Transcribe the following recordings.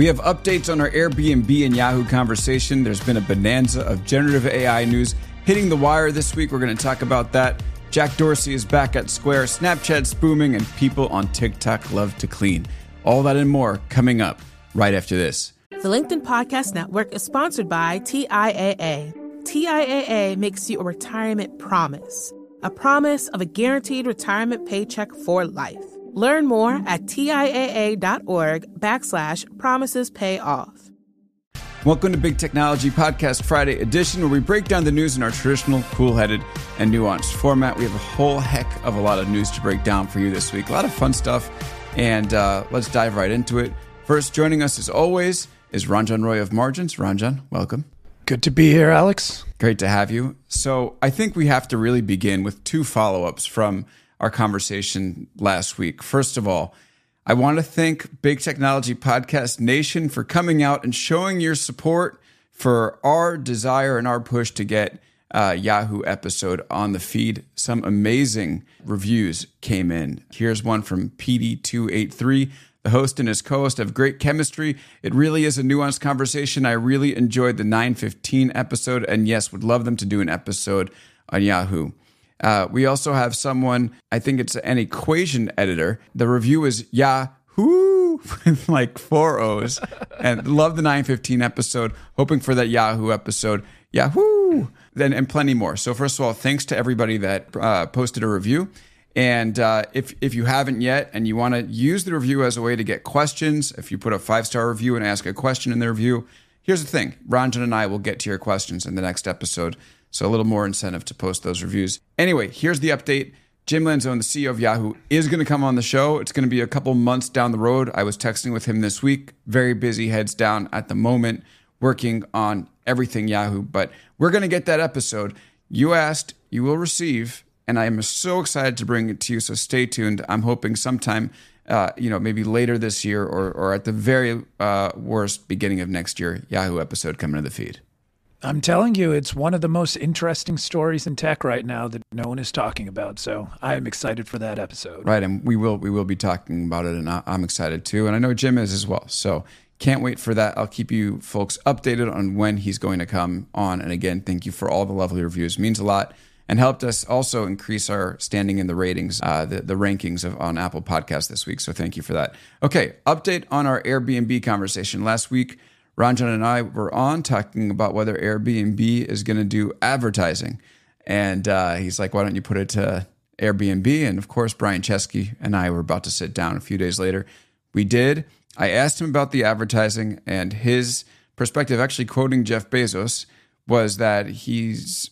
We have updates on our Airbnb and Yahoo conversation. There's been a bonanza of generative AI news hitting the wire this week. We're going to talk about that. Jack Dorsey is back at Square, Snapchat's booming, and people on TikTok love to clean. All that and more coming up right after this. The LinkedIn Podcast Network is sponsored by TIAA. TIAA makes you a retirement promise, a promise of a guaranteed retirement paycheck for life. Learn more at TIAA.org backslash promises pay off. Welcome to Big Technology Podcast Friday edition, where we break down the news in our traditional, cool headed, and nuanced format. We have a whole heck of a lot of news to break down for you this week. A lot of fun stuff, and uh, let's dive right into it. First, joining us as always is Ranjan Roy of Margins. Ranjan, welcome. Good to be here, Alex. Great to have you. So, I think we have to really begin with two follow ups from our conversation last week. First of all, I want to thank Big Technology Podcast Nation for coming out and showing your support for our desire and our push to get uh, Yahoo episode on the feed. Some amazing reviews came in. Here's one from PD283. The host and his co host have great chemistry. It really is a nuanced conversation. I really enjoyed the 915 episode, and yes, would love them to do an episode on Yahoo. Uh, we also have someone, I think it's an equation editor. The review is Yahoo, with like four O's. and love the 915 episode. Hoping for that Yahoo episode. Yahoo! Then and plenty more. So first of all, thanks to everybody that uh, posted a review. And uh, if if you haven't yet, and you want to use the review as a way to get questions, if you put a five star review and ask a question in the review, here's the thing: Ranjan and I will get to your questions in the next episode. So a little more incentive to post those reviews. Anyway, here's the update. Jim Lanzone, the CEO of Yahoo, is going to come on the show. It's going to be a couple months down the road. I was texting with him this week. Very busy, heads down at the moment, working on everything Yahoo. But we're going to get that episode. You asked, you will receive, and I am so excited to bring it to you. So stay tuned. I'm hoping sometime, uh, you know, maybe later this year or, or at the very uh, worst, beginning of next year, Yahoo episode coming to the feed. I'm telling you, it's one of the most interesting stories in tech right now that no one is talking about. So I'm excited for that episode. Right, and we will we will be talking about it, and I'm excited too, and I know Jim is as well. So can't wait for that. I'll keep you folks updated on when he's going to come on. And again, thank you for all the lovely reviews; it means a lot, and helped us also increase our standing in the ratings, uh, the the rankings of on Apple Podcasts this week. So thank you for that. Okay, update on our Airbnb conversation last week. Ranjan and I were on talking about whether Airbnb is going to do advertising. And uh, he's like, why don't you put it to Airbnb? And of course, Brian Chesky and I were about to sit down a few days later. We did. I asked him about the advertising, and his perspective, actually quoting Jeff Bezos, was that he's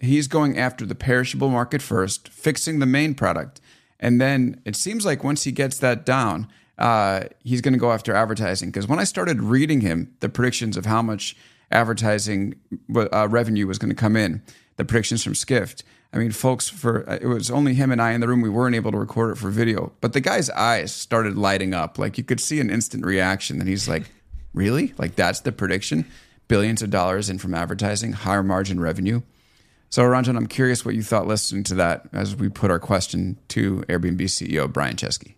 he's going after the perishable market first, fixing the main product, and then it seems like once he gets that down, uh, he's going to go after advertising. Because when I started reading him the predictions of how much advertising uh, revenue was going to come in, the predictions from Skift. I mean, folks, for uh, it was only him and I in the room. We weren't able to record it for video, but the guy's eyes started lighting up. Like you could see an instant reaction. And he's like, "Really? Like that's the prediction? Billions of dollars in from advertising, higher margin revenue." So, Ranjan, I'm curious what you thought listening to that as we put our question to Airbnb CEO Brian Chesky.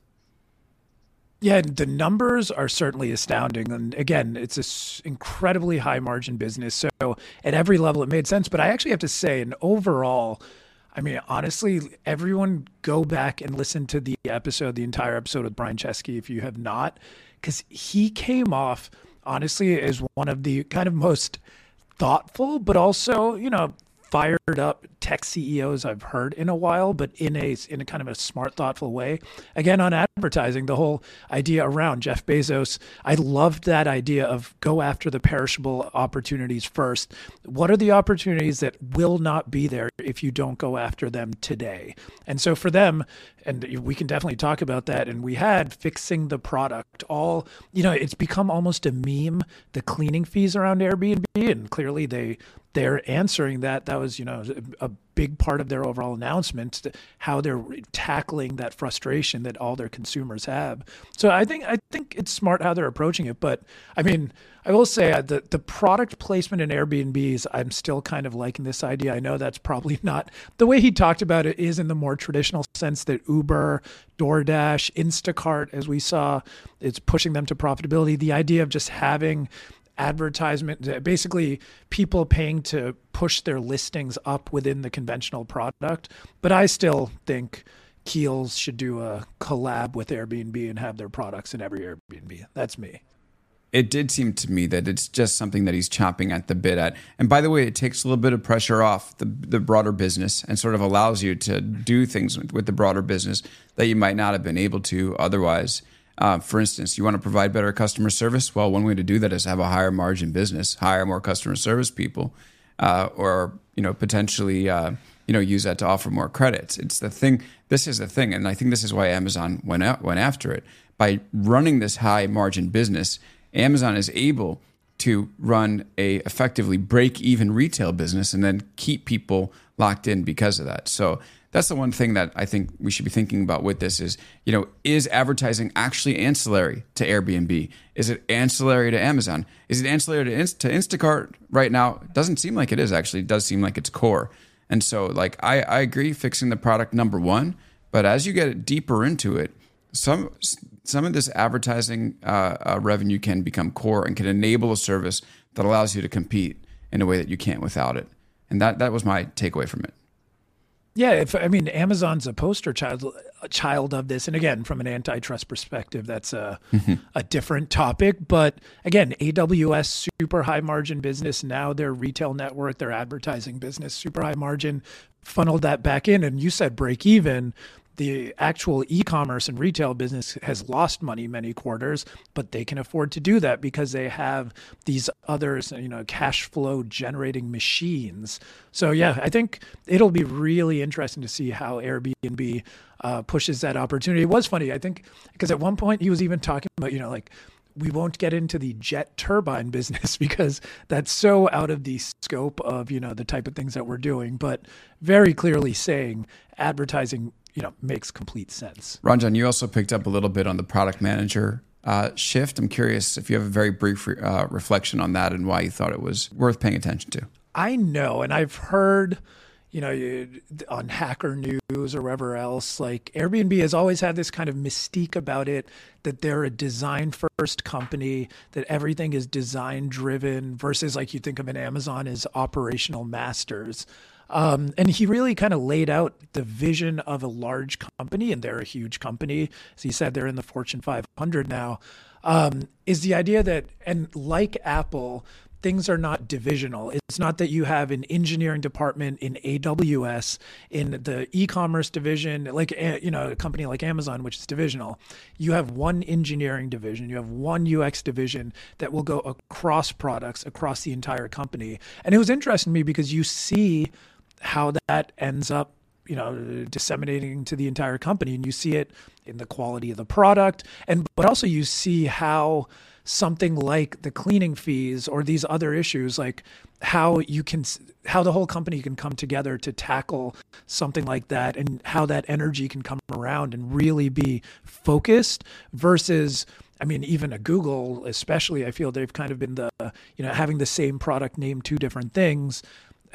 Yeah, the numbers are certainly astounding. And again, it's this incredibly high margin business. So at every level, it made sense. But I actually have to say, and overall, I mean, honestly, everyone go back and listen to the episode, the entire episode with Brian Chesky, if you have not, because he came off, honestly, as one of the kind of most thoughtful, but also, you know, fired up tech CEOs I've heard in a while, but in a in a kind of a smart, thoughtful way. Again, on advertising, the whole idea around Jeff Bezos, I loved that idea of go after the perishable opportunities first. What are the opportunities that will not be there if you don't go after them today? And so for them, and we can definitely talk about that. And we had fixing the product. All you know, it's become almost a meme. The cleaning fees around Airbnb, and clearly they they're answering that. That was, you know, a big part of their overall announcement, how they're tackling that frustration that all their consumers have. So I think I think it's smart how they're approaching it. But I mean, I will say uh, the the product placement in Airbnbs, I'm still kind of liking this idea. I know that's probably not the way he talked about it is in the more traditional sense that Uber, DoorDash, Instacart, as we saw, it's pushing them to profitability. The idea of just having advertisement, basically people paying to push their listings up within the conventional product. But I still think Kiehl's should do a collab with Airbnb and have their products in every Airbnb. That's me. It did seem to me that it's just something that he's chopping at the bit at. And by the way, it takes a little bit of pressure off the, the broader business and sort of allows you to do things with, with the broader business that you might not have been able to otherwise. Uh, for instance, you want to provide better customer service. Well, one way to do that is have a higher margin business, hire more customer service people, uh, or you know potentially uh, you know use that to offer more credits. It's the thing. This is the thing, and I think this is why Amazon went out, went after it by running this high margin business. Amazon is able to run a effectively break even retail business and then keep people locked in because of that. So that's the one thing that I think we should be thinking about with this is, you know, is advertising actually ancillary to Airbnb? Is it ancillary to Amazon? Is it ancillary to, Inst- to Instacart right now? It doesn't seem like it is actually. It does seem like it's core. And so, like, I, I agree fixing the product number one, but as you get deeper into it, some some of this advertising uh, uh, revenue can become core and can enable a service that allows you to compete in a way that you can't without it. And that that was my takeaway from it. Yeah, if I mean Amazon's a poster child a child of this, and again, from an antitrust perspective, that's a mm-hmm. a different topic. But again, AWS super high margin business. Now their retail network, their advertising business, super high margin, funneled that back in, and you said break even the actual e-commerce and retail business has lost money many quarters, but they can afford to do that because they have these others, you know, cash flow generating machines. So yeah, I think it'll be really interesting to see how Airbnb uh, pushes that opportunity. It was funny, I think, because at one point he was even talking about, you know, like we won't get into the jet turbine business because that's so out of the scope of you know the type of things that we're doing but very clearly saying advertising you know makes complete sense. Ranjan, you also picked up a little bit on the product manager uh, shift. I'm curious if you have a very brief uh, reflection on that and why you thought it was worth paying attention to. I know, and I've heard, you know, on Hacker News or wherever else, like Airbnb has always had this kind of mystique about it that they're a design first company, that everything is design driven versus like you think of an Amazon as operational masters. Um, and he really kind of laid out the vision of a large company, and they're a huge company. As he said, they're in the Fortune 500 now. Um, is the idea that, and like Apple, things are not divisional. It's not that you have an engineering department in AWS, in the e-commerce division, like eh, you know, a company like Amazon, which is divisional. You have one engineering division, you have one UX division that will go across products across the entire company. And it was interesting to me because you see how that ends up you know disseminating to the entire company. And you see it in the quality of the product. And but also you see how something like the cleaning fees or these other issues like how you can how the whole company can come together to tackle something like that and how that energy can come around and really be focused versus I mean, even a Google, especially, I feel they've kind of been the, you know, having the same product name two different things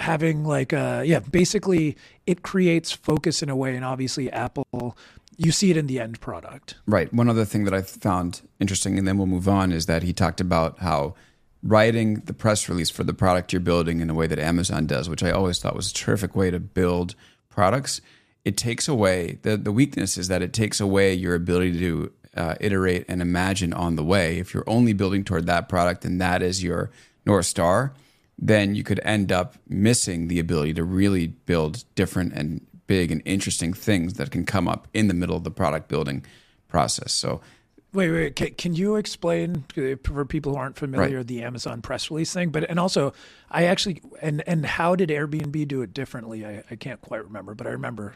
having like uh yeah basically it creates focus in a way and obviously apple you see it in the end product. Right. One other thing that i found interesting and then we'll move on is that he talked about how writing the press release for the product you're building in a way that amazon does which i always thought was a terrific way to build products. It takes away the, the weakness is that it takes away your ability to uh, iterate and imagine on the way. If you're only building toward that product and that is your north star then you could end up missing the ability to really build different and big and interesting things that can come up in the middle of the product building process. So, wait, wait, can, can you explain uh, for people who aren't familiar right. the Amazon press release thing? But and also, I actually and and how did Airbnb do it differently? I, I can't quite remember, but I remember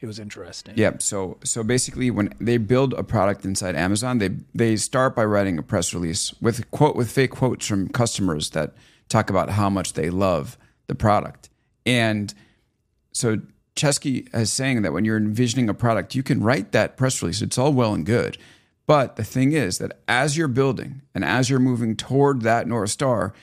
it was interesting. Yeah. So so basically, when they build a product inside Amazon, they they start by writing a press release with quote with fake quotes from customers that talk about how much they love the product. And so Chesky is saying that when you're envisioning a product, you can write that press release. It's all well and good. But the thing is that as you're building and as you're moving toward that North Star,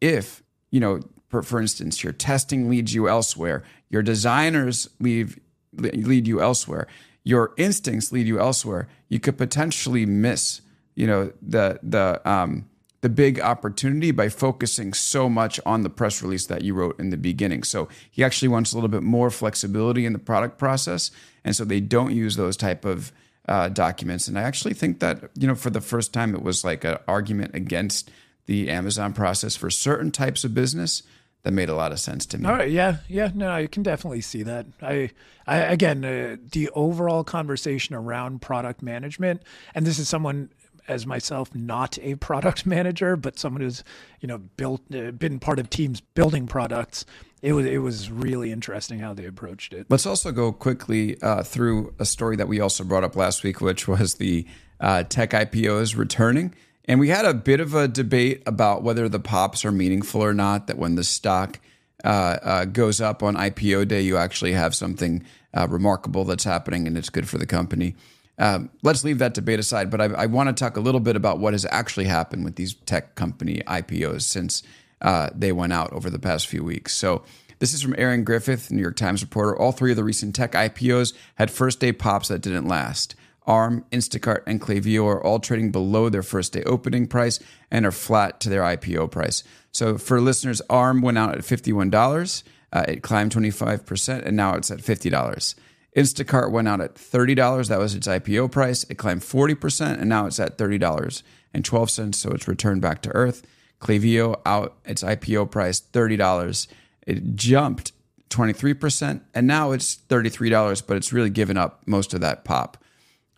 if, you know, for, for instance, your testing leads you elsewhere, your designers leave, lead you elsewhere, your instincts lead you elsewhere, you could potentially miss, you know, the, the, um, the big opportunity by focusing so much on the press release that you wrote in the beginning. So he actually wants a little bit more flexibility in the product process, and so they don't use those type of uh, documents. And I actually think that you know for the first time it was like an argument against the Amazon process for certain types of business that made a lot of sense to me. All right, yeah, yeah, no, I can definitely see that. I, I again, uh, the overall conversation around product management, and this is someone as myself not a product manager, but someone who's you know built uh, been part of teams building products. It was it was really interesting how they approached it. Let's also go quickly uh, through a story that we also brought up last week, which was the uh, tech IPOs returning. And we had a bit of a debate about whether the pops are meaningful or not. That when the stock uh, uh, goes up on IPO day, you actually have something remarkable that's happening, and it's good for the company. Um, let's leave that debate aside, but I, I want to talk a little bit about what has actually happened with these tech company IPOs since uh, they went out over the past few weeks. So, this is from Erin Griffith, New York Times reporter. All three of the recent tech IPOs had first day pops that didn't last. ARM, Instacart, and Klaviyo are all trading below their first day opening price and are flat to their IPO price. So, for listeners, ARM went out at $51. Uh, it climbed 25%, and now it's at $50. Instacart went out at $30. That was its IPO price. It climbed 40%, and now it's at $30.12. So it's returned back to earth. Klaviyo out its IPO price, $30. It jumped 23%, and now it's $33, but it's really given up most of that pop.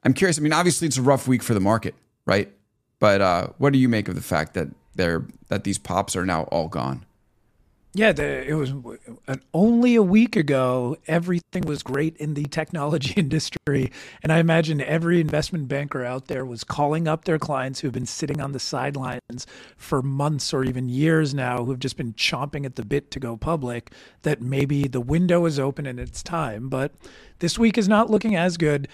I'm curious. I mean, obviously, it's a rough week for the market, right? But uh, what do you make of the fact that they're that these pops are now all gone? Yeah, the, it was uh, only a week ago. Everything was great in the technology industry, and I imagine every investment banker out there was calling up their clients who have been sitting on the sidelines for months or even years now, who have just been chomping at the bit to go public. That maybe the window is open and it's time, but this week is not looking as good.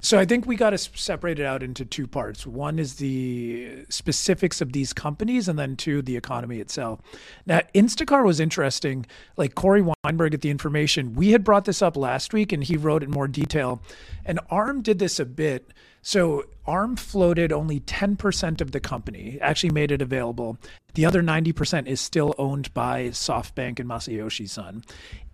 So I think we got to separate it out into two parts. One is the specifics of these companies, and then two, the economy itself. Now, Instacart was interesting. Like Corey Weinberg at the Information, we had brought this up last week, and he wrote in more detail. And ARM did this a bit. So ARM floated only 10% of the company, actually made it available. The other 90% is still owned by SoftBank and Masayoshi Son.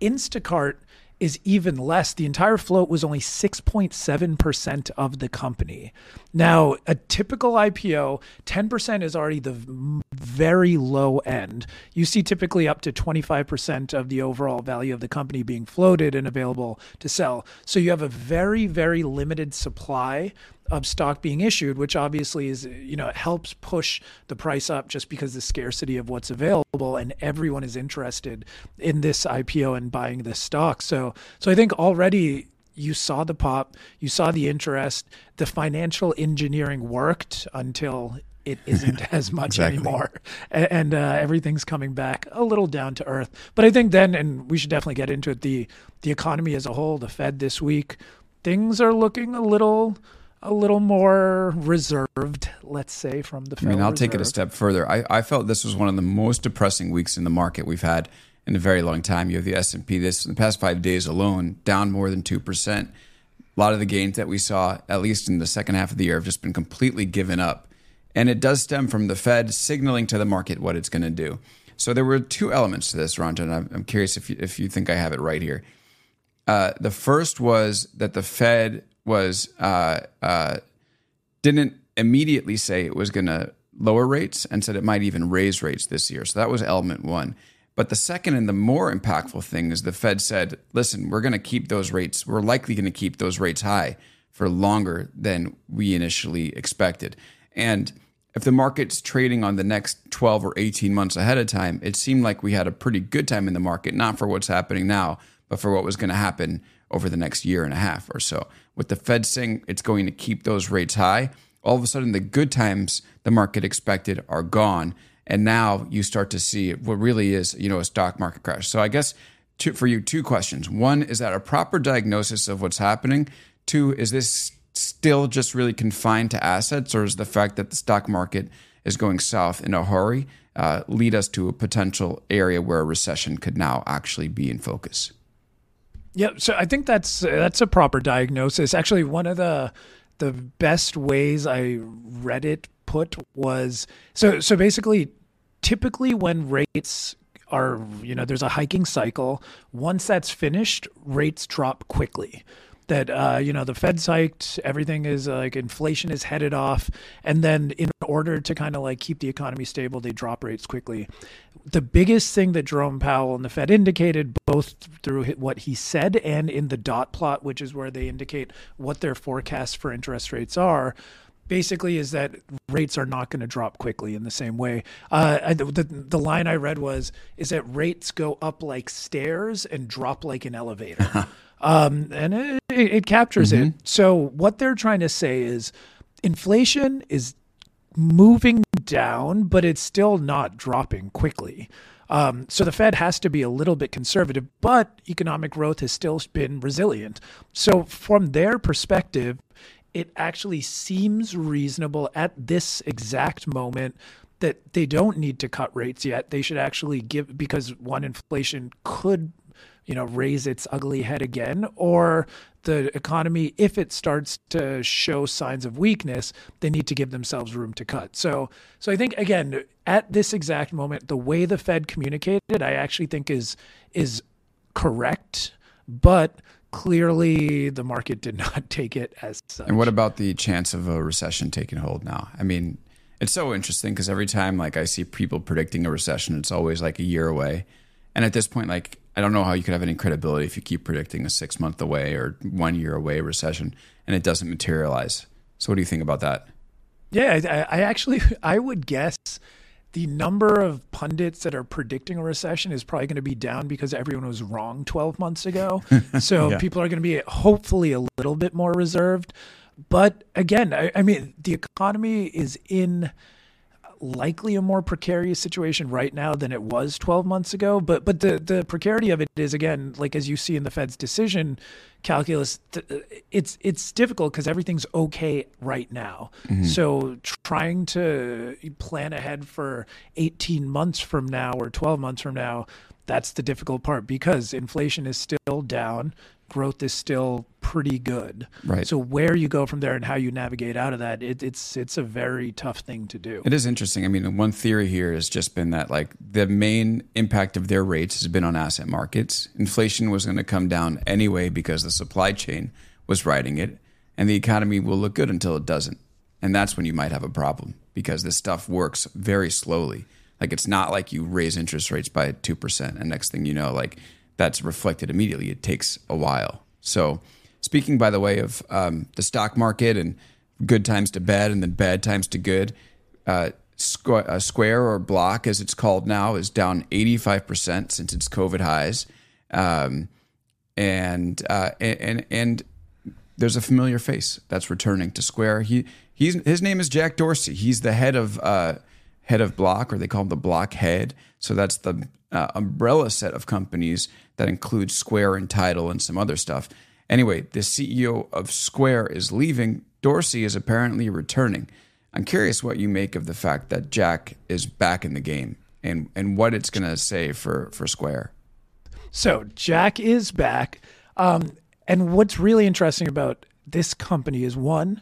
Instacart is even less. The entire float was only 6.7% of the company. Now, a typical IPO, 10% is already the very low end. You see typically up to 25% of the overall value of the company being floated and available to sell. So you have a very, very limited supply of stock being issued, which obviously is, you know, it helps push the price up just because the scarcity of what's available and everyone is interested in this IPO and buying this stock. So, so I think already you saw the pop, you saw the interest, the financial engineering worked until it isn't as much exactly. anymore, and, and uh, everything's coming back a little down to earth. But I think then, and we should definitely get into it. The the economy as a whole, the Fed this week, things are looking a little a little more reserved, let's say, from the Federal I mean, I'll Reserve. take it a step further. I, I felt this was one of the most depressing weeks in the market we've had in a very long time. You have the S&P this in the past 5 days alone down more than 2%. A lot of the gains that we saw at least in the second half of the year have just been completely given up. And it does stem from the Fed signaling to the market what it's going to do. So there were two elements to this, Ranjan. I'm, I'm curious if you, if you think I have it right here. Uh, the first was that the Fed was uh, uh, didn't immediately say it was going to lower rates and said it might even raise rates this year. So that was element one. But the second and the more impactful thing is the Fed said, listen, we're going to keep those rates, we're likely going to keep those rates high for longer than we initially expected. And if the market's trading on the next 12 or 18 months ahead of time, it seemed like we had a pretty good time in the market, not for what's happening now, but for what was going to happen over the next year and a half or so. With the Fed saying it's going to keep those rates high, all of a sudden the good times the market expected are gone. And now you start to see what really is, you know, a stock market crash. So I guess two, for you, two questions. One, is that a proper diagnosis of what's happening? Two, is this still just really confined to assets, or is the fact that the stock market is going south in a hurry uh, lead us to a potential area where a recession could now actually be in focus? Yeah, so I think that's that's a proper diagnosis. Actually, one of the the best ways I read it put was so so basically typically when rates are you know there's a hiking cycle once that's finished rates drop quickly that uh, you know the Fed's hiked, everything is uh, like inflation is headed off, and then in order to kind of like keep the economy stable, they drop rates quickly. The biggest thing that Jerome Powell and the Fed indicated, both through what he said and in the dot plot, which is where they indicate what their forecasts for interest rates are, basically is that rates are not going to drop quickly in the same way. Uh, the, the line I read was is that rates go up like stairs and drop like an elevator. um, and it, it captures mm-hmm. it. So what they're trying to say is inflation is moving down, but it's still not dropping quickly. Um, so the Fed has to be a little bit conservative, but economic growth has still been resilient. So from their perspective, it actually seems reasonable at this exact moment that they don't need to cut rates yet. They should actually give because one inflation could you know raise its ugly head again or the economy if it starts to show signs of weakness they need to give themselves room to cut so so i think again at this exact moment the way the fed communicated i actually think is is correct but clearly the market did not take it as such. And what about the chance of a recession taking hold now? I mean, it's so interesting because every time like I see people predicting a recession, it's always like a year away. And at this point, like I don't know how you could have any credibility if you keep predicting a six month away or one year away recession and it doesn't materialize. So, what do you think about that? Yeah, I, I actually I would guess the number of pundits that are predicting a recession is probably going to be down because everyone was wrong 12 months ago. So yeah. people are going to be hopefully a little bit more reserved. But again, I, I mean, the economy is in likely a more precarious situation right now than it was 12 months ago. But but the the precarity of it is again like as you see in the Fed's decision calculus, it's it's difficult because everything's okay right now. Mm-hmm. So trying to plan ahead for 18 months from now or 12 months from now, that's the difficult part because inflation is still down growth is still pretty good. Right. So where you go from there and how you navigate out of that, it, it's it's a very tough thing to do. It is interesting. I mean, one theory here has just been that like the main impact of their rates has been on asset markets. Inflation was going to come down anyway because the supply chain was riding it, and the economy will look good until it doesn't, and that's when you might have a problem because this stuff works very slowly. Like it's not like you raise interest rates by two percent, and next thing you know, like that's reflected immediately. It takes a while. So, speaking by the way of um, the stock market and good times to bad and then bad times to good, uh, Squ- uh, Square or Block, as it's called now, is down 85% since its COVID highs. Um, and, uh, and, and there's a familiar face that's returning to Square. He, he's, his name is Jack Dorsey. He's the head of, uh, head of Block, or they call him the Block head. So that's the uh, umbrella set of companies that includes Square and Tidal and some other stuff. Anyway, the CEO of Square is leaving. Dorsey is apparently returning. I'm curious what you make of the fact that Jack is back in the game and, and what it's going to say for, for Square. So, Jack is back. Um, and what's really interesting about this company is one,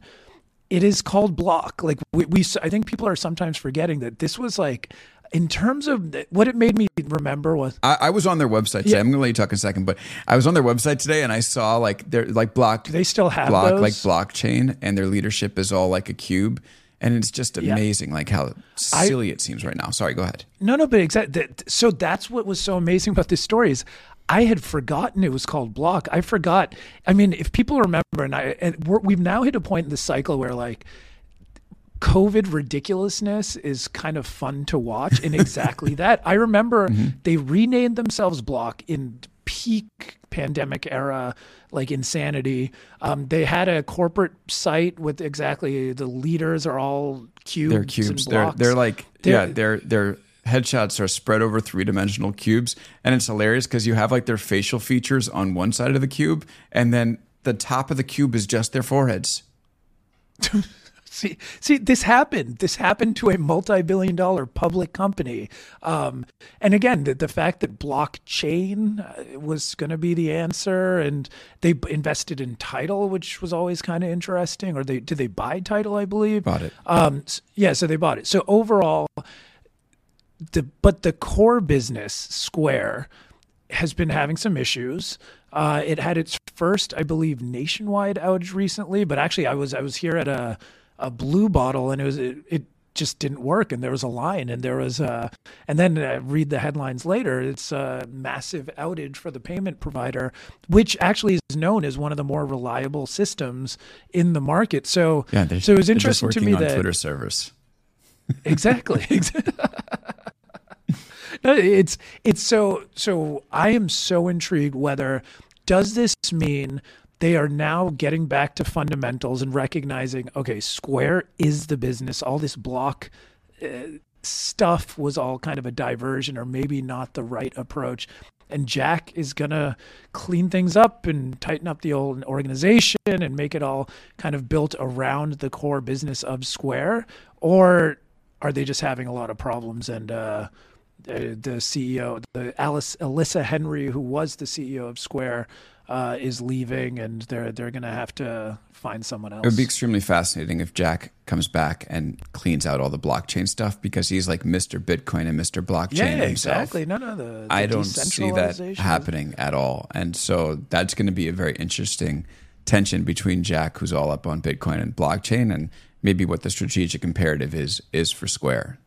it is called Block. Like we, we, I think people are sometimes forgetting that this was like in terms of what it made me remember was I, I was on their website today. Yeah. I'm going to let you talk in a second, but I was on their website today and I saw like they're like block. Do they still have block those? like blockchain, and their leadership is all like a cube, and it's just amazing yeah. like how silly I, it seems right now. Sorry, go ahead. No, no, but exactly. So that's what was so amazing about this story is I had forgotten it was called Block. I forgot. I mean, if people remember, and I and we've now hit a point in the cycle where like COVID ridiculousness is kind of fun to watch in exactly that. I remember mm-hmm. they renamed themselves Block in peak pandemic era like insanity. Um, they had a corporate site with exactly the leaders are all cubes. They're cubes. They're they're like they're, yeah. They're they're headshots are spread over three dimensional cubes, and it's hilarious because you have like their facial features on one side of the cube, and then the top of the cube is just their foreheads. see, see, this happened. This happened to a multi-billion-dollar public company. Um, and again, the, the, fact that blockchain uh, was going to be the answer, and they invested in Tidal, which was always kind of interesting. Or they did they buy Tidal? I believe bought it. Um, yeah, so they bought it. So overall, the but the core business Square has been having some issues. Uh, it had its first, I believe, nationwide outage recently, but actually, I was I was here at a a blue bottle, and it was it, it just didn't work, and there was a line, and there was a, and then uh, read the headlines later. It's a massive outage for the payment provider, which actually is known as one of the more reliable systems in the market. So yeah, so it was interesting to me that Twitter servers. exactly. it's it's so so I am so intrigued whether does this mean they are now getting back to fundamentals and recognizing okay Square is the business. All this block uh, stuff was all kind of a diversion or maybe not the right approach. And Jack is going to clean things up and tighten up the old organization and make it all kind of built around the core business of Square or are they just having a lot of problems and uh, the CEO, the Alice Alyssa Henry, who was the CEO of Square, uh, is leaving, and they're they're going to have to find someone else. It would be extremely fascinating if Jack comes back and cleans out all the blockchain stuff because he's like Mr. Bitcoin and Mr. Blockchain yeah, himself. exactly. No, no, the, the I don't see that happening at all, and so that's going to be a very interesting tension between Jack, who's all up on Bitcoin and blockchain, and maybe what the strategic imperative is is for Square.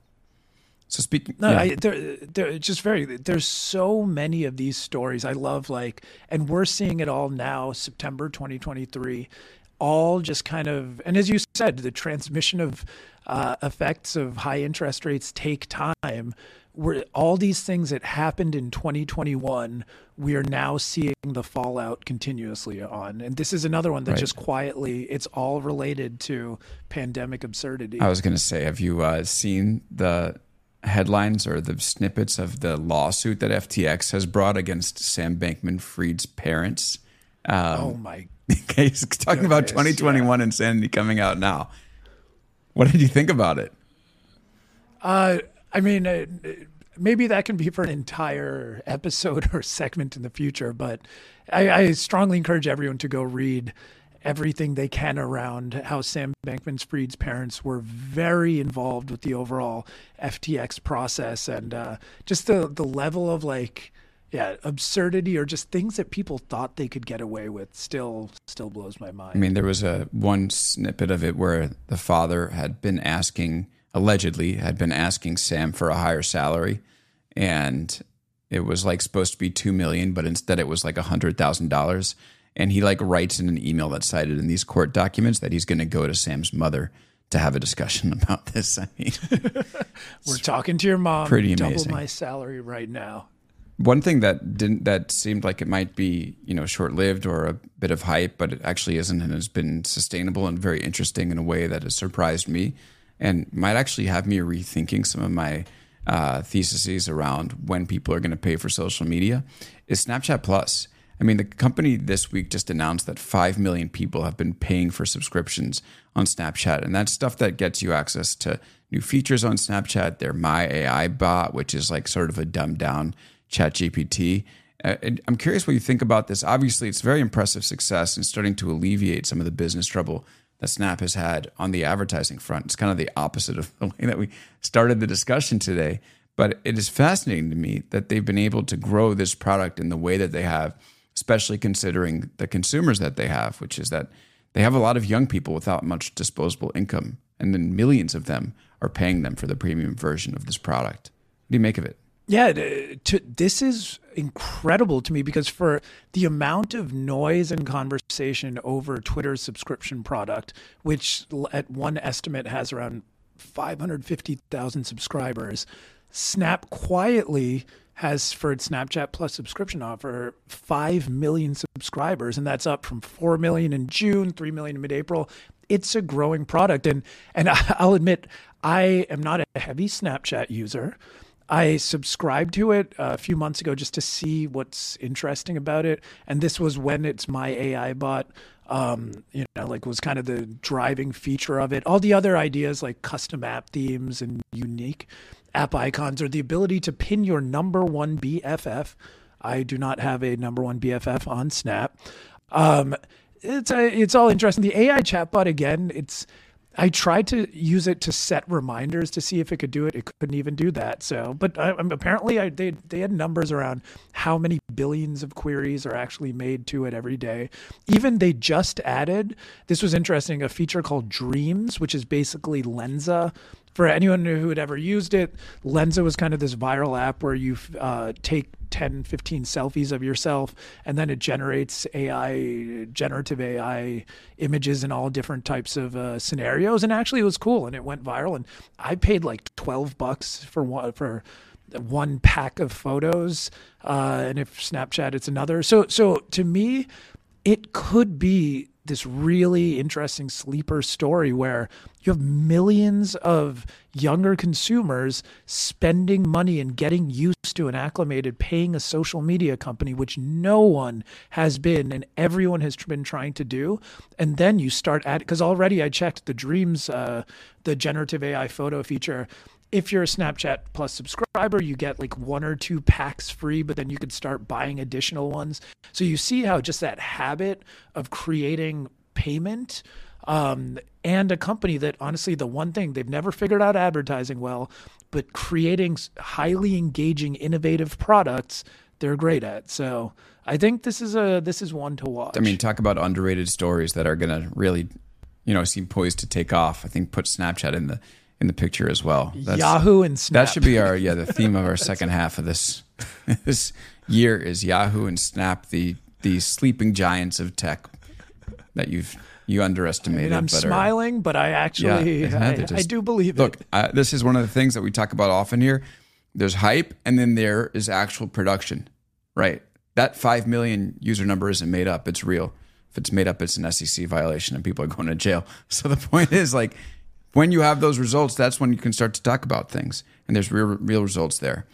So speaking, no, yeah. I, there, there, just very. There's so many of these stories. I love like, and we're seeing it all now, September 2023, all just kind of, and as you said, the transmission of uh, effects of high interest rates take time. Where all these things that happened in 2021, we are now seeing the fallout continuously on. And this is another one that right. just quietly, it's all related to pandemic absurdity. I was going to say, have you uh, seen the headlines or the snippets of the lawsuit that FTX has brought against Sam Bankman Fried's parents. Um, oh my! He's talking about 2021 yeah. insanity coming out now. What did you think about it? Uh, I mean, uh, maybe that can be for an entire episode or segment in the future, but I, I strongly encourage everyone to go read everything they can around how Sam Bankman Fried's parents were very involved with the overall FTX process and uh, just the, the level of like, yeah, absurdity or just things that people thought they could get away with still still blows my mind. I mean, there was a one snippet of it where the father had been asking allegedly had been asking Sam for a higher salary and it was like supposed to be 2 million but instead it was like a $100,000 and he like writes in an email that's cited in these court documents that he's going to go to Sam's mother to have a discussion about this. I mean, we're talking to your mom. Pretty amazing. Double my salary right now. One thing that didn't that seemed like it might be you know short lived or a bit of hype, but it actually isn't, and has been sustainable and very interesting in a way that has surprised me, and might actually have me rethinking some of my uh, theses around when people are going to pay for social media. Is Snapchat Plus? I mean, the company this week just announced that 5 million people have been paying for subscriptions on Snapchat. And that's stuff that gets you access to new features on Snapchat, their My AI bot, which is like sort of a dumbed down ChatGPT. Uh, I'm curious what you think about this. Obviously, it's very impressive success and starting to alleviate some of the business trouble that Snap has had on the advertising front. It's kind of the opposite of the way that we started the discussion today. But it is fascinating to me that they've been able to grow this product in the way that they have especially considering the consumers that they have, which is that they have a lot of young people without much disposable income, and then millions of them are paying them for the premium version of this product. What do you make of it? Yeah, to, this is incredible to me because for the amount of noise and conversation over Twitter's subscription product, which at one estimate has around 550,000 subscribers, Snap quietly has for its Snapchat Plus subscription offer 5 million subscribers and that's up from 4 million in June, 3 million in mid-April. It's a growing product and and I'll admit I am not a heavy Snapchat user. I subscribed to it a few months ago just to see what's interesting about it. And this was when it's my AI bot, um, you know, like was kind of the driving feature of it. All the other ideas like custom app themes and unique app icons or the ability to pin your number one BFF. I do not have a number one BFF on Snap. Um, it's a, it's all interesting. The AI chatbot again, it's I tried to use it to set reminders to see if it could do it. It couldn't even do that. So, but I, apparently, I, they they had numbers around how many billions of queries are actually made to it every day. Even they just added this was interesting a feature called Dreams, which is basically Lensa for anyone who had ever used it, Lensa was kind of this viral app where you uh, take 10, 15 selfies of yourself, and then it generates AI, generative AI images in all different types of uh, scenarios. And actually, it was cool, and it went viral. And I paid like 12 bucks for one for one pack of photos, uh, and if Snapchat, it's another. So, so to me, it could be this really interesting sleeper story where you have millions of younger consumers spending money and getting used to and acclimated paying a social media company, which no one has been and everyone has been trying to do. And then you start at because already I checked the Dreams, uh, the generative AI photo feature if you're a Snapchat Plus subscriber, you get like one or two packs free, but then you could start buying additional ones. So you see how just that habit of creating payment um, and a company that honestly, the one thing they've never figured out advertising well, but creating highly engaging, innovative products, they're great at. So I think this is a this is one to watch. I mean, talk about underrated stories that are going to really, you know, seem poised to take off. I think put Snapchat in the in the picture as well. That's, Yahoo and Snap. That should be our yeah the theme of our second half of this this year is Yahoo and Snap the the sleeping giants of tech that you've you underestimated. I am smiling, but I actually yeah, I, just, I, do believe look, it. Look, uh, this is one of the things that we talk about often here. There's hype, and then there is actual production. Right, that five million user number isn't made up; it's real. If it's made up, it's an SEC violation, and people are going to jail. So the point is, like, when you have those results, that's when you can start to talk about things, and there's real real results there.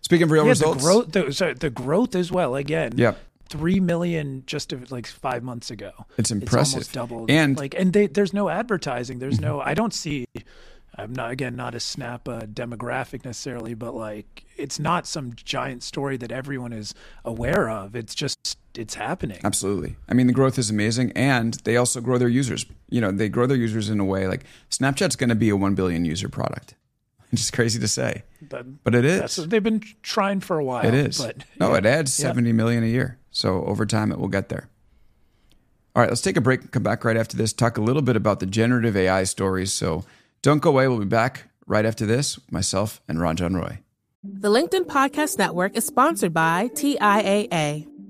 Speaking of real yeah, results, the growth, the, sorry, the growth as well. Again, yeah, three million just like five months ago. It's impressive. It's doubled. And like, and they, there's no advertising. There's no. I don't see. I'm not again not a snap uh, demographic necessarily, but like it's not some giant story that everyone is aware of. It's just it's happening. Absolutely. I mean, the growth is amazing, and they also grow their users. You know, they grow their users in a way like Snapchat's going to be a one billion user product. It's just crazy to say, but, but it is. they've been trying for a while. It is. But, no, yeah. it adds seventy yeah. million a year. So over time, it will get there. All right, let's take a break and come back right after this. Talk a little bit about the generative AI stories. So don't go away. We'll be back right after this. Myself and Ranjan Roy. The LinkedIn Podcast Network is sponsored by TIAA.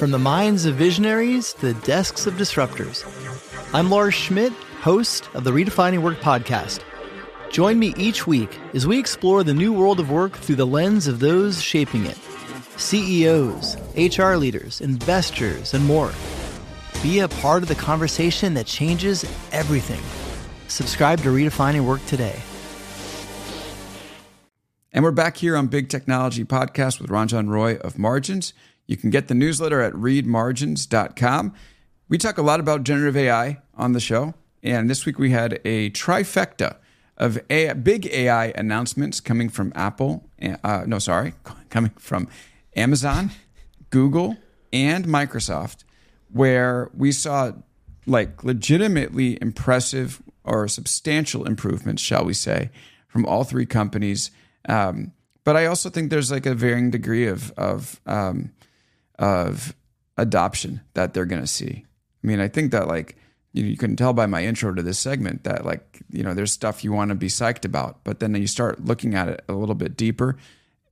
From the minds of visionaries to the desks of disruptors, I'm Lars Schmidt, host of the Redefining Work podcast. Join me each week as we explore the new world of work through the lens of those shaping it CEOs, HR leaders, investors, and more. Be a part of the conversation that changes everything. Subscribe to Redefining Work today. And we're back here on Big Technology Podcast with Ranjan Roy of Margins. You can get the newsletter at readmargins.com. We talk a lot about generative AI on the show. And this week we had a trifecta of AI, big AI announcements coming from Apple. Uh, no, sorry, coming from Amazon, Google, and Microsoft, where we saw like legitimately impressive or substantial improvements, shall we say, from all three companies. Um, but I also think there's like a varying degree of of um, of adoption that they're going to see. I mean, I think that like you, know, you can tell by my intro to this segment that like you know there's stuff you want to be psyched about, but then you start looking at it a little bit deeper,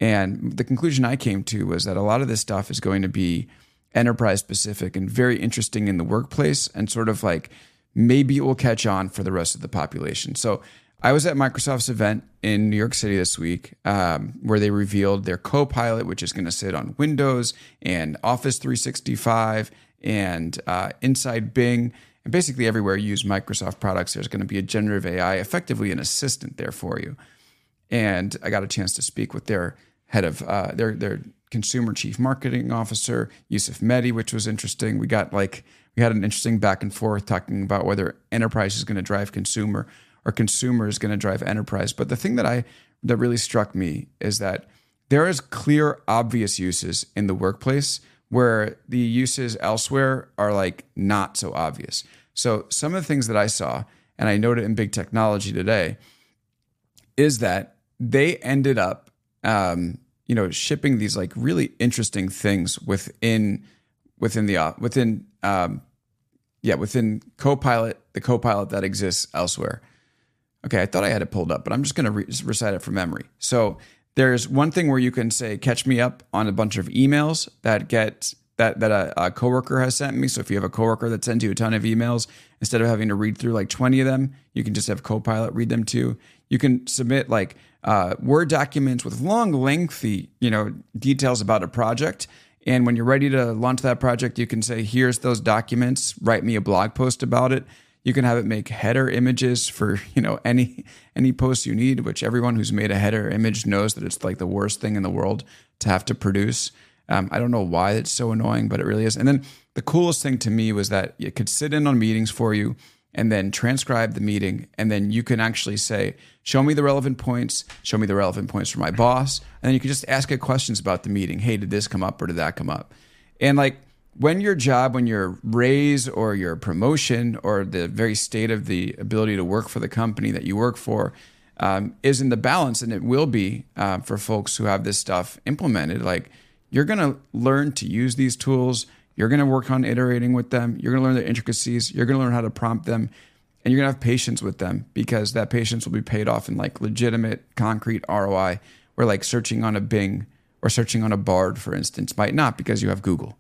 and the conclusion I came to was that a lot of this stuff is going to be enterprise specific and very interesting in the workplace, and sort of like maybe it will catch on for the rest of the population. So I was at Microsoft's event in New York City this week, um, where they revealed their Copilot, which is going to sit on Windows and Office 365 and uh, inside Bing. And basically, everywhere you use Microsoft products, there's going to be a generative AI, effectively an assistant there for you. And I got a chance to speak with their head of uh, their their consumer chief marketing officer, Yusuf Mehdi, which was interesting. We got like we had an interesting back and forth talking about whether enterprise is going to drive consumer or consumer is going to drive enterprise. But the thing that I that really struck me is that there is clear, obvious uses in the workplace where the uses elsewhere are like not so obvious. So some of the things that I saw, and I noted in big technology today, is that they ended up, um, you know, shipping these like really interesting things within within the uh, within um, yeah within Copilot, the Copilot that exists elsewhere. Okay, I thought I had it pulled up, but I'm just going to re- recite it from memory. So there's one thing where you can say, "Catch me up" on a bunch of emails that get that that a, a coworker has sent me. So if you have a coworker that sends you a ton of emails, instead of having to read through like 20 of them, you can just have Copilot read them too. You can submit like uh, Word documents with long, lengthy, you know, details about a project. And when you're ready to launch that project, you can say, "Here's those documents. Write me a blog post about it." You can have it make header images for you know any any post you need, which everyone who's made a header image knows that it's like the worst thing in the world to have to produce. Um, I don't know why it's so annoying, but it really is. And then the coolest thing to me was that it could sit in on meetings for you and then transcribe the meeting. And then you can actually say, show me the relevant points, show me the relevant points for my boss. And then you can just ask it questions about the meeting. Hey, did this come up or did that come up? And like when your job, when your raise or your promotion or the very state of the ability to work for the company that you work for um, is in the balance, and it will be uh, for folks who have this stuff implemented, like you're going to learn to use these tools. You're going to work on iterating with them. You're going to learn the intricacies. You're going to learn how to prompt them. And you're going to have patience with them because that patience will be paid off in like legitimate, concrete ROI, where like searching on a Bing or searching on a Bard, for instance, might not because you have Google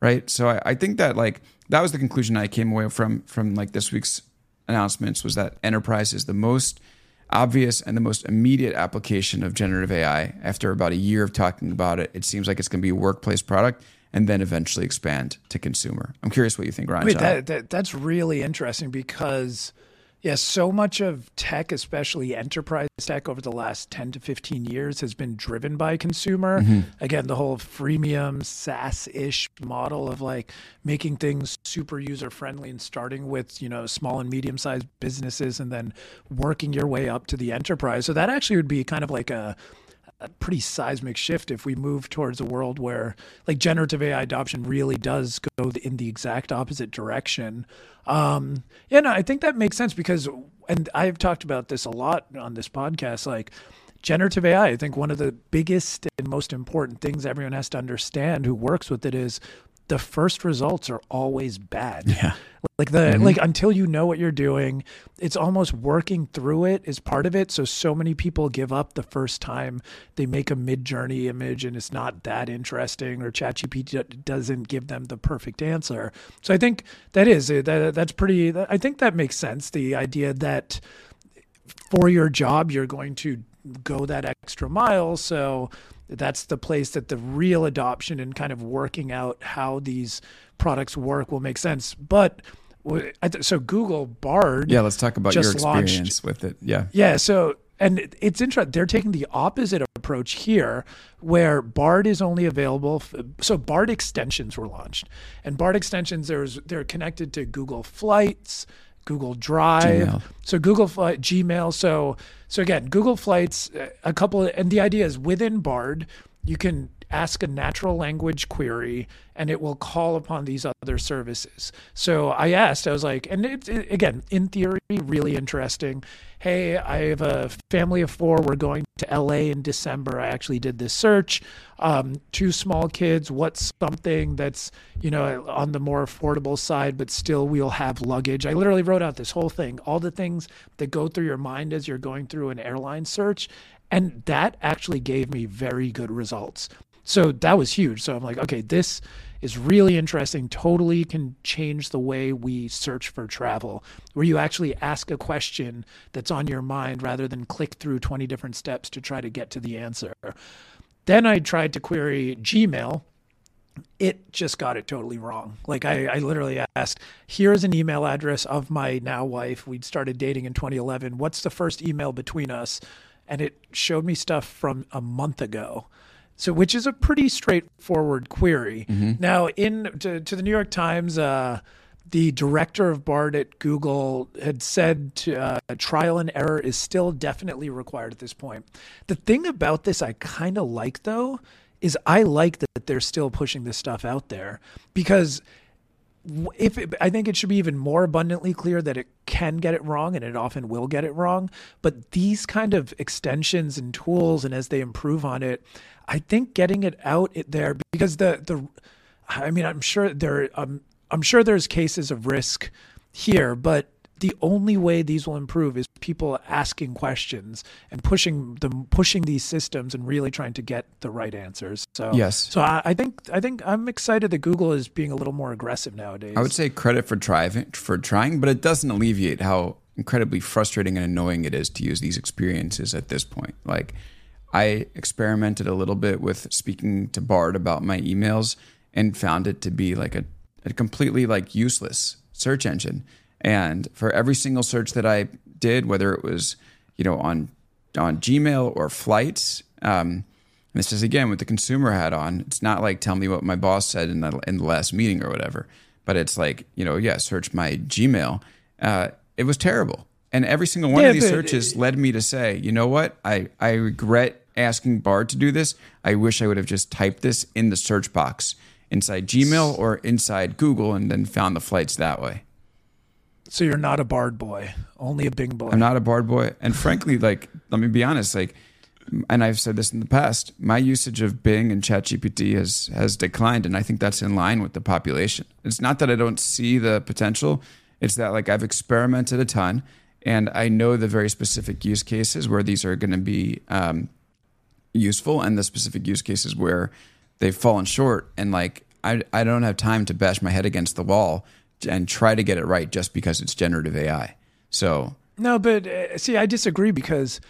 right? So I, I, think that like that was the conclusion I came away from from like this week's announcements was that enterprise is the most obvious and the most immediate application of generative AI. After about a year of talking about it, it seems like it's going to be a workplace product and then eventually expand to consumer. I'm curious what you think, Ryan. Wait, that, that, that's really interesting because yeah, so much of tech, especially enterprise tech over the last 10 to 15 years, has been driven by consumer. Mm-hmm. Again, the whole freemium SaaS ish model of like making things super user friendly and starting with, you know, small and medium sized businesses and then working your way up to the enterprise. So that actually would be kind of like a, a pretty seismic shift if we move towards a world where like generative AI adoption really does go in the exact opposite direction. Um, yeah, no, I think that makes sense because, and I've talked about this a lot on this podcast, like generative AI. I think one of the biggest and most important things everyone has to understand who works with it is the first results are always bad. Yeah. Like the mm-hmm. like until you know what you're doing, it's almost working through it is part of it. So so many people give up the first time they make a Midjourney image and it's not that interesting or ChatGPT doesn't give them the perfect answer. So I think that is that that's pretty I think that makes sense the idea that for your job you're going to go that extra mile so that's the place that the real adoption and kind of working out how these products work will make sense. But so Google Bard. Yeah, let's talk about your experience launched, with it. Yeah. Yeah. So, and it's interesting. They're taking the opposite approach here, where Bard is only available. So Bard extensions were launched, and Bard extensions there's they're connected to Google Flights, Google Drive. Gmail. So Google Flight, Gmail. So so again, Google Flights, uh, a couple, and the idea is within Bard, you can ask a natural language query and it will call upon these other services. So I asked, I was like, and it's it, again, in theory, really interesting. Hey, I have a family of four. We're going to LA in December. I actually did this search. Um, two small kids. What's something that's, you know, on the more affordable side, but still we'll have luggage? I literally wrote out this whole thing, all the things that go through your mind as you're going through an airline search. And that actually gave me very good results. So that was huge. So I'm like, okay, this is really interesting. Totally can change the way we search for travel, where you actually ask a question that's on your mind rather than click through 20 different steps to try to get to the answer. Then I tried to query Gmail. It just got it totally wrong. Like I, I literally asked, here's an email address of my now wife. We'd started dating in 2011. What's the first email between us? And it showed me stuff from a month ago. So, which is a pretty straightforward query. Mm-hmm. Now, in to, to, the New York Times, uh, the director of BARD at Google had said to, uh, trial and error is still definitely required at this point. The thing about this I kind of like though is I like that they're still pushing this stuff out there because if it, I think it should be even more abundantly clear that it can get it wrong and it often will get it wrong. But these kind of extensions and tools, and as they improve on it, I think getting it out there because the the, I mean, I'm sure there, um, I'm sure there's cases of risk here, but the only way these will improve is people asking questions and pushing them pushing these systems and really trying to get the right answers. So yes. so I, I, think i think i'm excited that google is being a little more aggressive nowadays. I would say credit for trying for trying but it doesn't alleviate how incredibly frustrating and annoying it is to use these experiences at this point. Like i experimented a little bit with speaking to bard about my emails and found it to be like a, a completely like useless search engine and for every single search that I did, whether it was, you know, on on Gmail or flights, um, this is again with the consumer hat on. It's not like tell me what my boss said in the in the last meeting or whatever, but it's like you know, yeah, search my Gmail. Uh, it was terrible, and every single one yeah, of these searches led me to say, you know what, I I regret asking Bard to do this. I wish I would have just typed this in the search box inside Gmail or inside Google and then found the flights that way. So you're not a Bard boy, only a Bing boy. I'm not a Bard boy, and frankly, like let me be honest, like, and I've said this in the past, my usage of Bing and ChatGPT has has declined, and I think that's in line with the population. It's not that I don't see the potential; it's that like I've experimented a ton, and I know the very specific use cases where these are going to be um, useful, and the specific use cases where they've fallen short, and like I I don't have time to bash my head against the wall and try to get it right just because it's generative AI. So no, but uh, see, I disagree because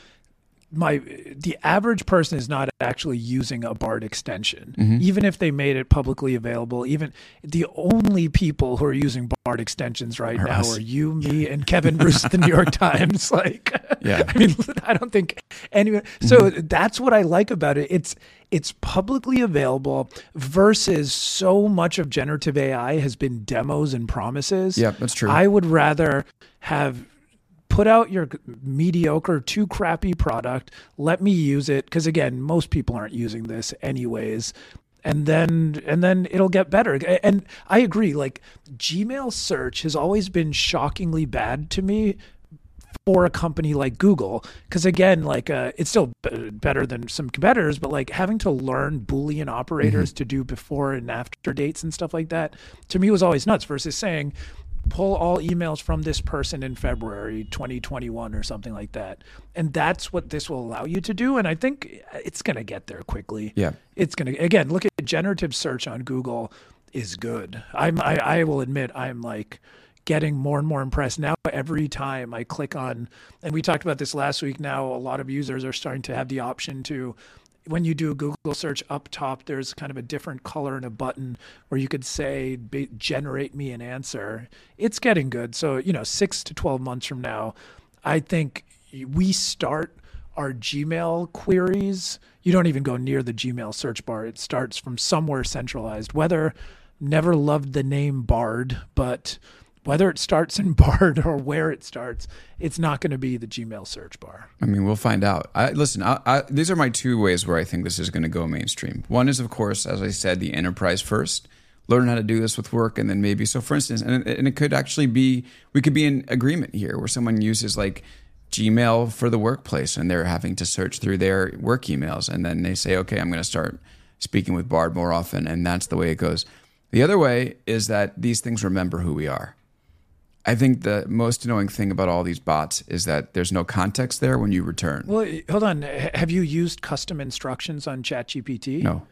my the average person is not actually using a bard extension mm-hmm. even if they made it publicly available even the only people who are using bard extensions right are now us. are you me and Kevin Roose at the new york times like yeah i mean i don't think anyone so mm-hmm. that's what i like about it it's it's publicly available versus so much of generative ai has been demos and promises yeah that's true i would rather have put out your mediocre, too crappy product. Let me use it because again, most people aren't using this anyways. And then and then it'll get better. And I agree. Like Gmail search has always been shockingly bad to me for a company like Google because again like uh, it's still b- better than some competitors but like having to learn boolean operators mm-hmm. to do before and after dates and stuff like that to me was always nuts versus saying pull all emails from this person in February 2021 or something like that. And that's what this will allow you to do. And I think it's going to get there quickly. Yeah. It's going to, again, look at generative search on Google is good. I'm, I, I will admit, I'm like, getting more and more impressed now every time i click on and we talked about this last week now a lot of users are starting to have the option to when you do a Google search up top, there's kind of a different color and a button where you could say, generate me an answer. It's getting good. So, you know, six to 12 months from now, I think we start our Gmail queries. You don't even go near the Gmail search bar. It starts from somewhere centralized. Whether never loved the name Bard, but whether it starts in Bard or where it starts, it's not going to be the Gmail search bar. I mean, we'll find out. I, listen, I, I, these are my two ways where I think this is going to go mainstream. One is, of course, as I said, the enterprise first. Learn how to do this with work, and then maybe. So, for instance, and, and it could actually be we could be in agreement here where someone uses like Gmail for the workplace, and they're having to search through their work emails, and then they say, "Okay, I'm going to start speaking with Bard more often," and that's the way it goes. The other way is that these things remember who we are. I think the most annoying thing about all these bots is that there's no context there when you return. Well, hold on. Have you used custom instructions on ChatGPT? No.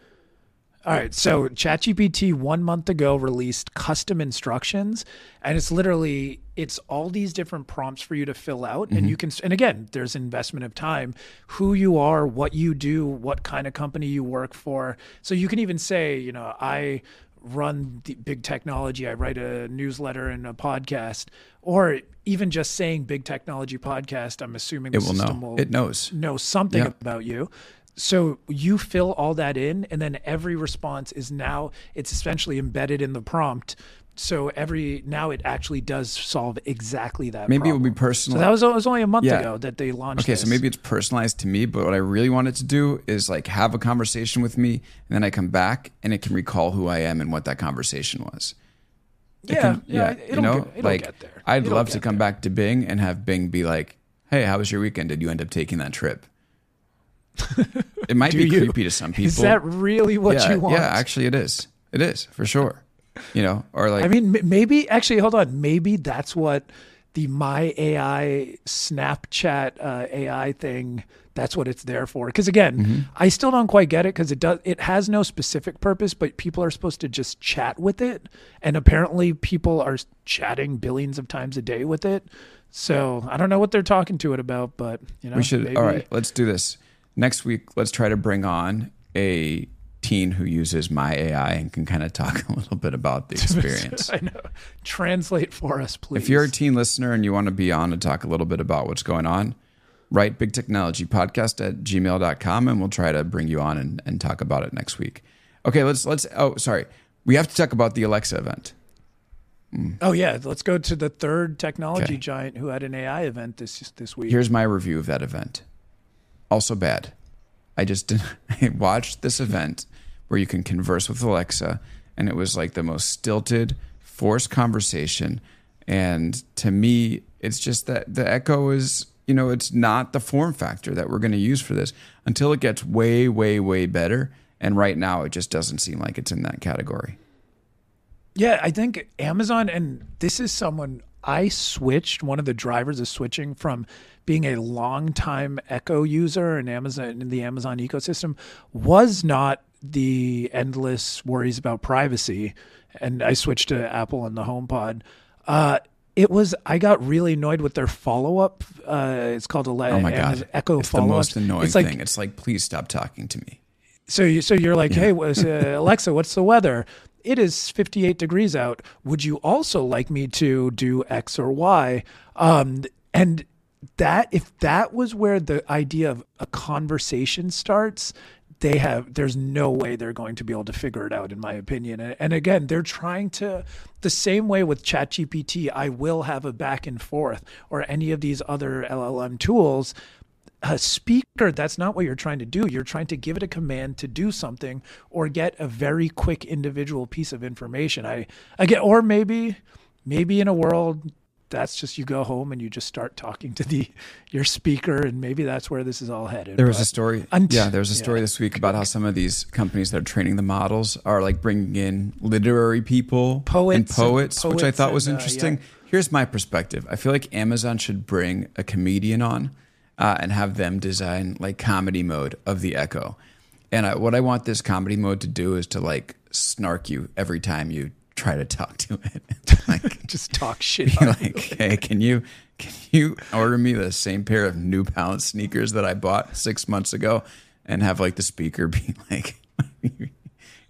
All right. So ChatGPT one month ago released custom instructions, and it's literally it's all these different prompts for you to fill out, and mm-hmm. you can. And again, there's investment of time, who you are, what you do, what kind of company you work for. So you can even say, you know, I run the big technology. I write a newsletter and a podcast, or even just saying big technology podcast. I'm assuming the It will system know. will It knows. know something Yeah. about you. So you fill all that in, and then every response is now it's essentially embedded in the prompt. So every now it actually does solve exactly that. Maybe it will be personal. So that was, it was only a month Yeah. ago that they launched. Okay, this. so maybe it's personalized to me, but what I really wanted to do is like have a conversation with me, and then I come back and it can recall who I am and what that conversation was. It yeah, can- yeah, you it'll, know, get, it'll like get there. I'd It'll love to come there. back to Bing and have Bing be like, "Hey, how was your weekend? Did you end up taking that trip?" It might Do be you? creepy to some people. Is that really what yeah, you want? yeah, actually, it is. It is for sure. You know, or like I mean, maybe actually, hold on. Maybe that's what the My AI Snapchat uh, AI thing. That's what it's there for. Because again, Mm-hmm. I still don't quite get it because it does. It has no specific purpose, but people are supposed to just chat with it, and apparently, people are chatting billions of times a day with it. So I don't know what they're talking to it about, but you know, We should. maybe- All right, let's do this next week. Let's try to bring on a teen who uses my AI and can kind of talk a little bit about the experience. I know. Translate for us, please. if you're a teen listener and you want to be on and talk a little bit about what's going on, write big technology podcast at gmail.com and we'll try to bring you on and, and talk about it next week. Okay, let's let's oh sorry. We have to talk about the Alexa event. Mm. oh yeah, let's go to the third technology Okay. giant who had an AI event this this week. Here's my review of that event. Also bad. I just did, I watched this event where you can converse with Alexa, and it was like the most stilted, forced conversation. And to me, it's just that the Echo is, you know, it's not the form factor that we're going to use for this until it gets way, way, way better. And right now, it just doesn't seem like it's in that category. Yeah, I think Amazon, and this is someone I switched. One of the drivers of switching from being a longtime Echo user in Amazon in the Amazon ecosystem was not the endless worries about privacy, and I switched to Apple and the HomePod. Uh, it was I got really annoyed with their follow up. Uh, it's called a Oh my God. Echo it's the follow up. most annoying it's like, thing. It's like, please stop talking to me. so you so you're like, hey, was, uh, Alexa, what's the weather? It is 58 degrees out. Would you also like me to do X or Y? Um, and that if that was where the idea of a conversation starts, they have there's no way they're going to be able to figure it out in my opinion and, and again they're trying to the same way with ChatGPT I will have a back and forth or any of these other LLM tools a speaker that's not what you're trying to do you're trying to give it a command to do something or get a very quick individual piece of information i again or maybe maybe in a world that's just you go home and you just start talking to the your speaker and maybe that's where this is all headed There was But a story. unt- yeah, there was a yeah. story this week about how some of these companies that are training the models are like bringing in literary people Poets and and- poets, which I poets thought was and, uh, interesting. yeah. Here's my perspective. I feel like Amazon should bring a comedian on uh, and have them design like comedy mode of the Echo. And I, what I want this comedy mode to do is to like snark you every time you try to talk to it. like, just talk shit like, hey, can you can you order me the same pair of New Balance sneakers that I bought six months ago, and have like the speaker be like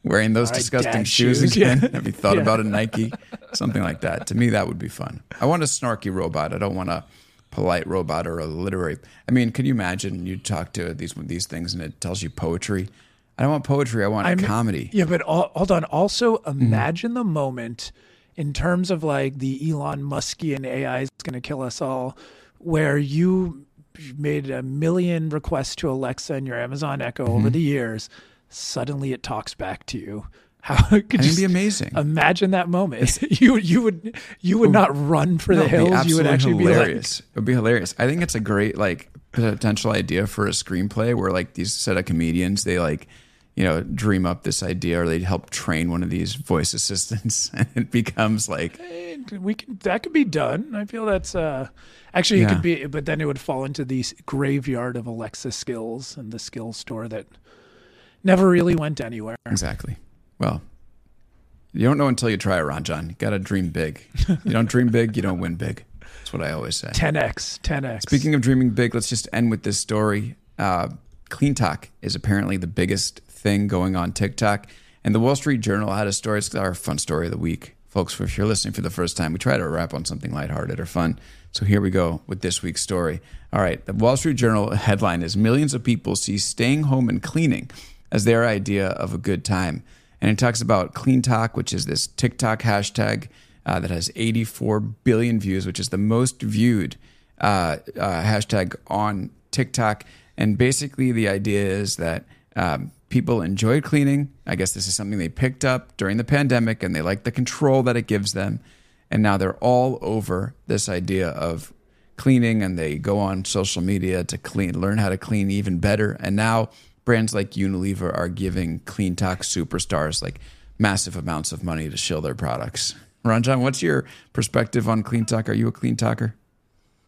wearing those right, disgusting shoes, shoes, again? yeah. Have you thought Yeah. about a Nike? Something like that. To me, that would be fun. I want a snarky robot. I don't want a polite robot or a literary. I mean, can you imagine you talk to these these things and it tells you poetry? I don't want poetry. I want I'm- comedy. Yeah, but al- hold on. Also, Mm-hmm. imagine the moment in terms of like the Elon Muskian AI is going to kill us all, where you made a million requests to Alexa and your Amazon Echo Mm-hmm. over the years, suddenly it talks back to you. How could It'd be amazing. imagine that moment. you you would you would not run for No, the hills. You would actually hilarious. it would be hilarious. I think it's a great like potential idea for a screenplay where like these set of comedians they like you know dream up this idea or they help train one of these voice assistants and it becomes like be like "Eh, we can that could be done. I feel that's uh actually it could be, but then it would fall into the graveyard of Alexa skills and the skill store that never really went anywhere. exactly. Well, you don't know until you try it, Ron John. You got to dream big. You don't dream big, you don't win big. That's what I always say. 10x, 10x. Speaking of dreaming big, let's just end with this story. Uh, CleanTok is apparently the biggest thing going on TikTok. And the Wall Street Journal had a story. It's our fun story of the week. Folks, if you're listening for the first time, we try to wrap on something lighthearted or fun. So here we go with this week's story. All right. The Wall Street Journal headline is Millions of people see staying home and cleaning as their idea of a good time. And it talks about CleanTok, which is this TikTok hashtag uh, that has 84 billion views, which is the most viewed uh, uh, hashtag on TikTok. And basically, the idea is that um, people enjoy cleaning. I guess this is something they picked up during the pandemic and they like the control that it gives them. And now they're all over this idea of cleaning and they go on social media to clean, learn how to clean even better. And now brands like Unilever are giving CleanTok superstars like massive amounts of money to shill their products. Ron John, what's your perspective on CleanTok? Are you a clean talker?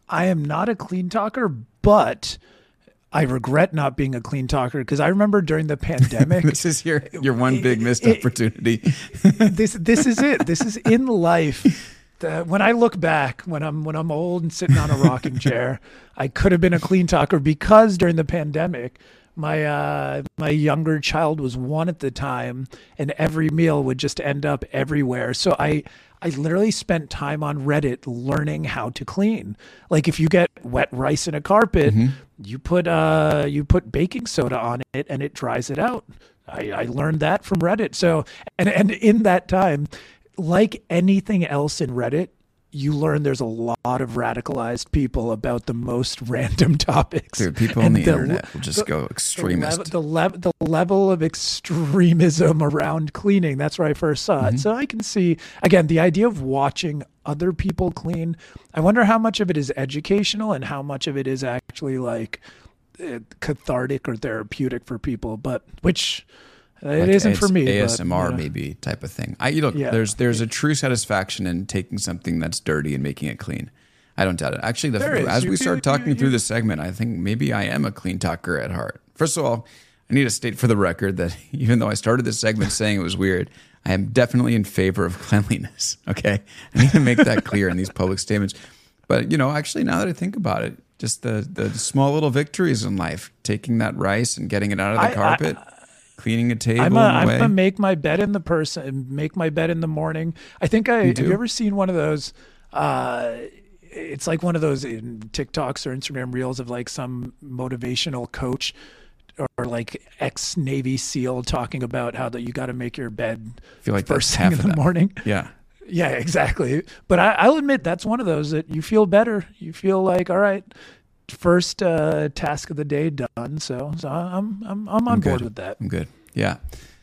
I am not a clean talker, but I regret not being a clean talker because I remember during the pandemic, This is your your one big missed it- opportunity. this this is it. This is in life. The, when I look back, when I'm when I'm old and sitting on a rocking chair, I could have been a clean talker because during the pandemic, my uh, my younger child was one at the time, and every meal would just end up everywhere. So I I literally spent time on Reddit learning how to clean. Like if you get wet rice in a carpet, you put uh you put baking soda on it and it dries it out. I, I learned that from Reddit. So and and in that time, like anything else in Reddit, you learn there's a lot of radicalized people about the most random topics. Dude, people on And the internet will just the- go the extremist. level, the, the level of extremism around cleaning. That's where I first saw Mm-hmm. it. So I can see, again, the idea of watching other people clean. I wonder how much of it is educational and how much of it is actually like uh, cathartic or therapeutic for people, but which uh, it Like isn't for me. but, ASMR you know. maybe type of thing. I you look Yeah. there's there's a true satisfaction in taking something that's dirty and making it clean. I don't doubt it. Actually, the, as You we start talking you- through you- this segment, I think maybe I am a clean talker at heart. First of all, I need to state for the record that even though I started this segment saying it was weird, I am definitely in favor of cleanliness. Okay, I need to make that clear in these public statements. But you know, actually, now that I think about it, just the the small little victories in life, taking that rice and getting it out of the I- I- carpet, cleaning a table. I'm a, in I'm a make my bed in the person, make my bed in the morning. I think I have you ever seen one of those? Uh, it's like one of those in TikToks or Instagram reels of like some motivational coach or like ex Navy SEAL talking about how that you got to make your bed feel like first thing half in the that. morning. Yeah. Yeah, exactly. But I, I'll admit that's one of those that you feel better. You feel like, all right, first uh, task of the day done. So, so I'm I'm I'm on I'm board with that. I'm good. Yeah.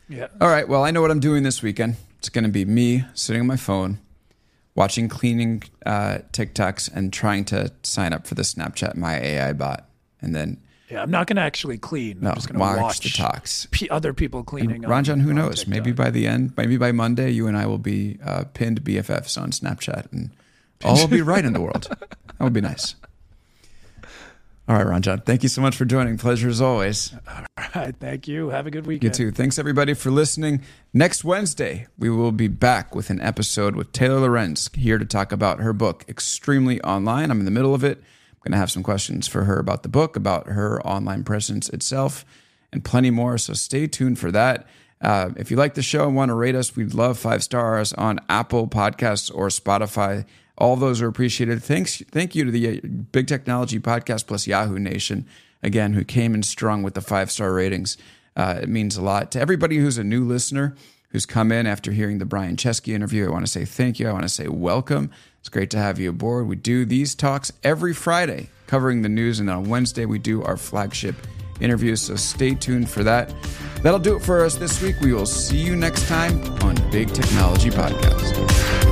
Yeah. All right. Well, I know what I'm doing this weekend. It's going to be me sitting on my phone, watching cleaning uh, TikToks, and trying to sign up for the Snapchat My AI bot, and then Yeah, I'm not going to actually clean. no I'm just going to watch, watch, the talks. p- other people cleaning. on- Ranjan, who knows? Maybe by the end, maybe by Monday, you and I will be uh, pinned BFFs on Snapchat, and all will be right in the world. That would be nice. All right, Ranjan, thank you so much for joining. Pleasure as always. All right, thank you. Have a good weekend. You too. Thanks everybody for listening. Next Wednesday, we will be back with an episode with Taylor Lorenz here to talk about her book, Extremely Online. I'm in the middle of it. I'm going to have some questions for her about the book, about her online presence itself, and plenty more. So stay tuned for that. Uh, if you like the show and want to rate us, we'd love five stars on Apple Podcasts or Spotify. All those are appreciated. Thanks, thank you to the uh, Big Technology Podcast plus Yahoo Nation again, who came in strong with the five star ratings. Uh, it means a lot to everybody who's a new listener. who's come in after hearing the Brian Chesky interview. I want to say thank you. I want to say welcome. It's great to have you aboard. We do these talks every Friday, covering the news, and on Wednesday, we do our flagship interviews. So stay tuned for that. That'll do it for us this week. We will see you next time on Big Technology Podcast.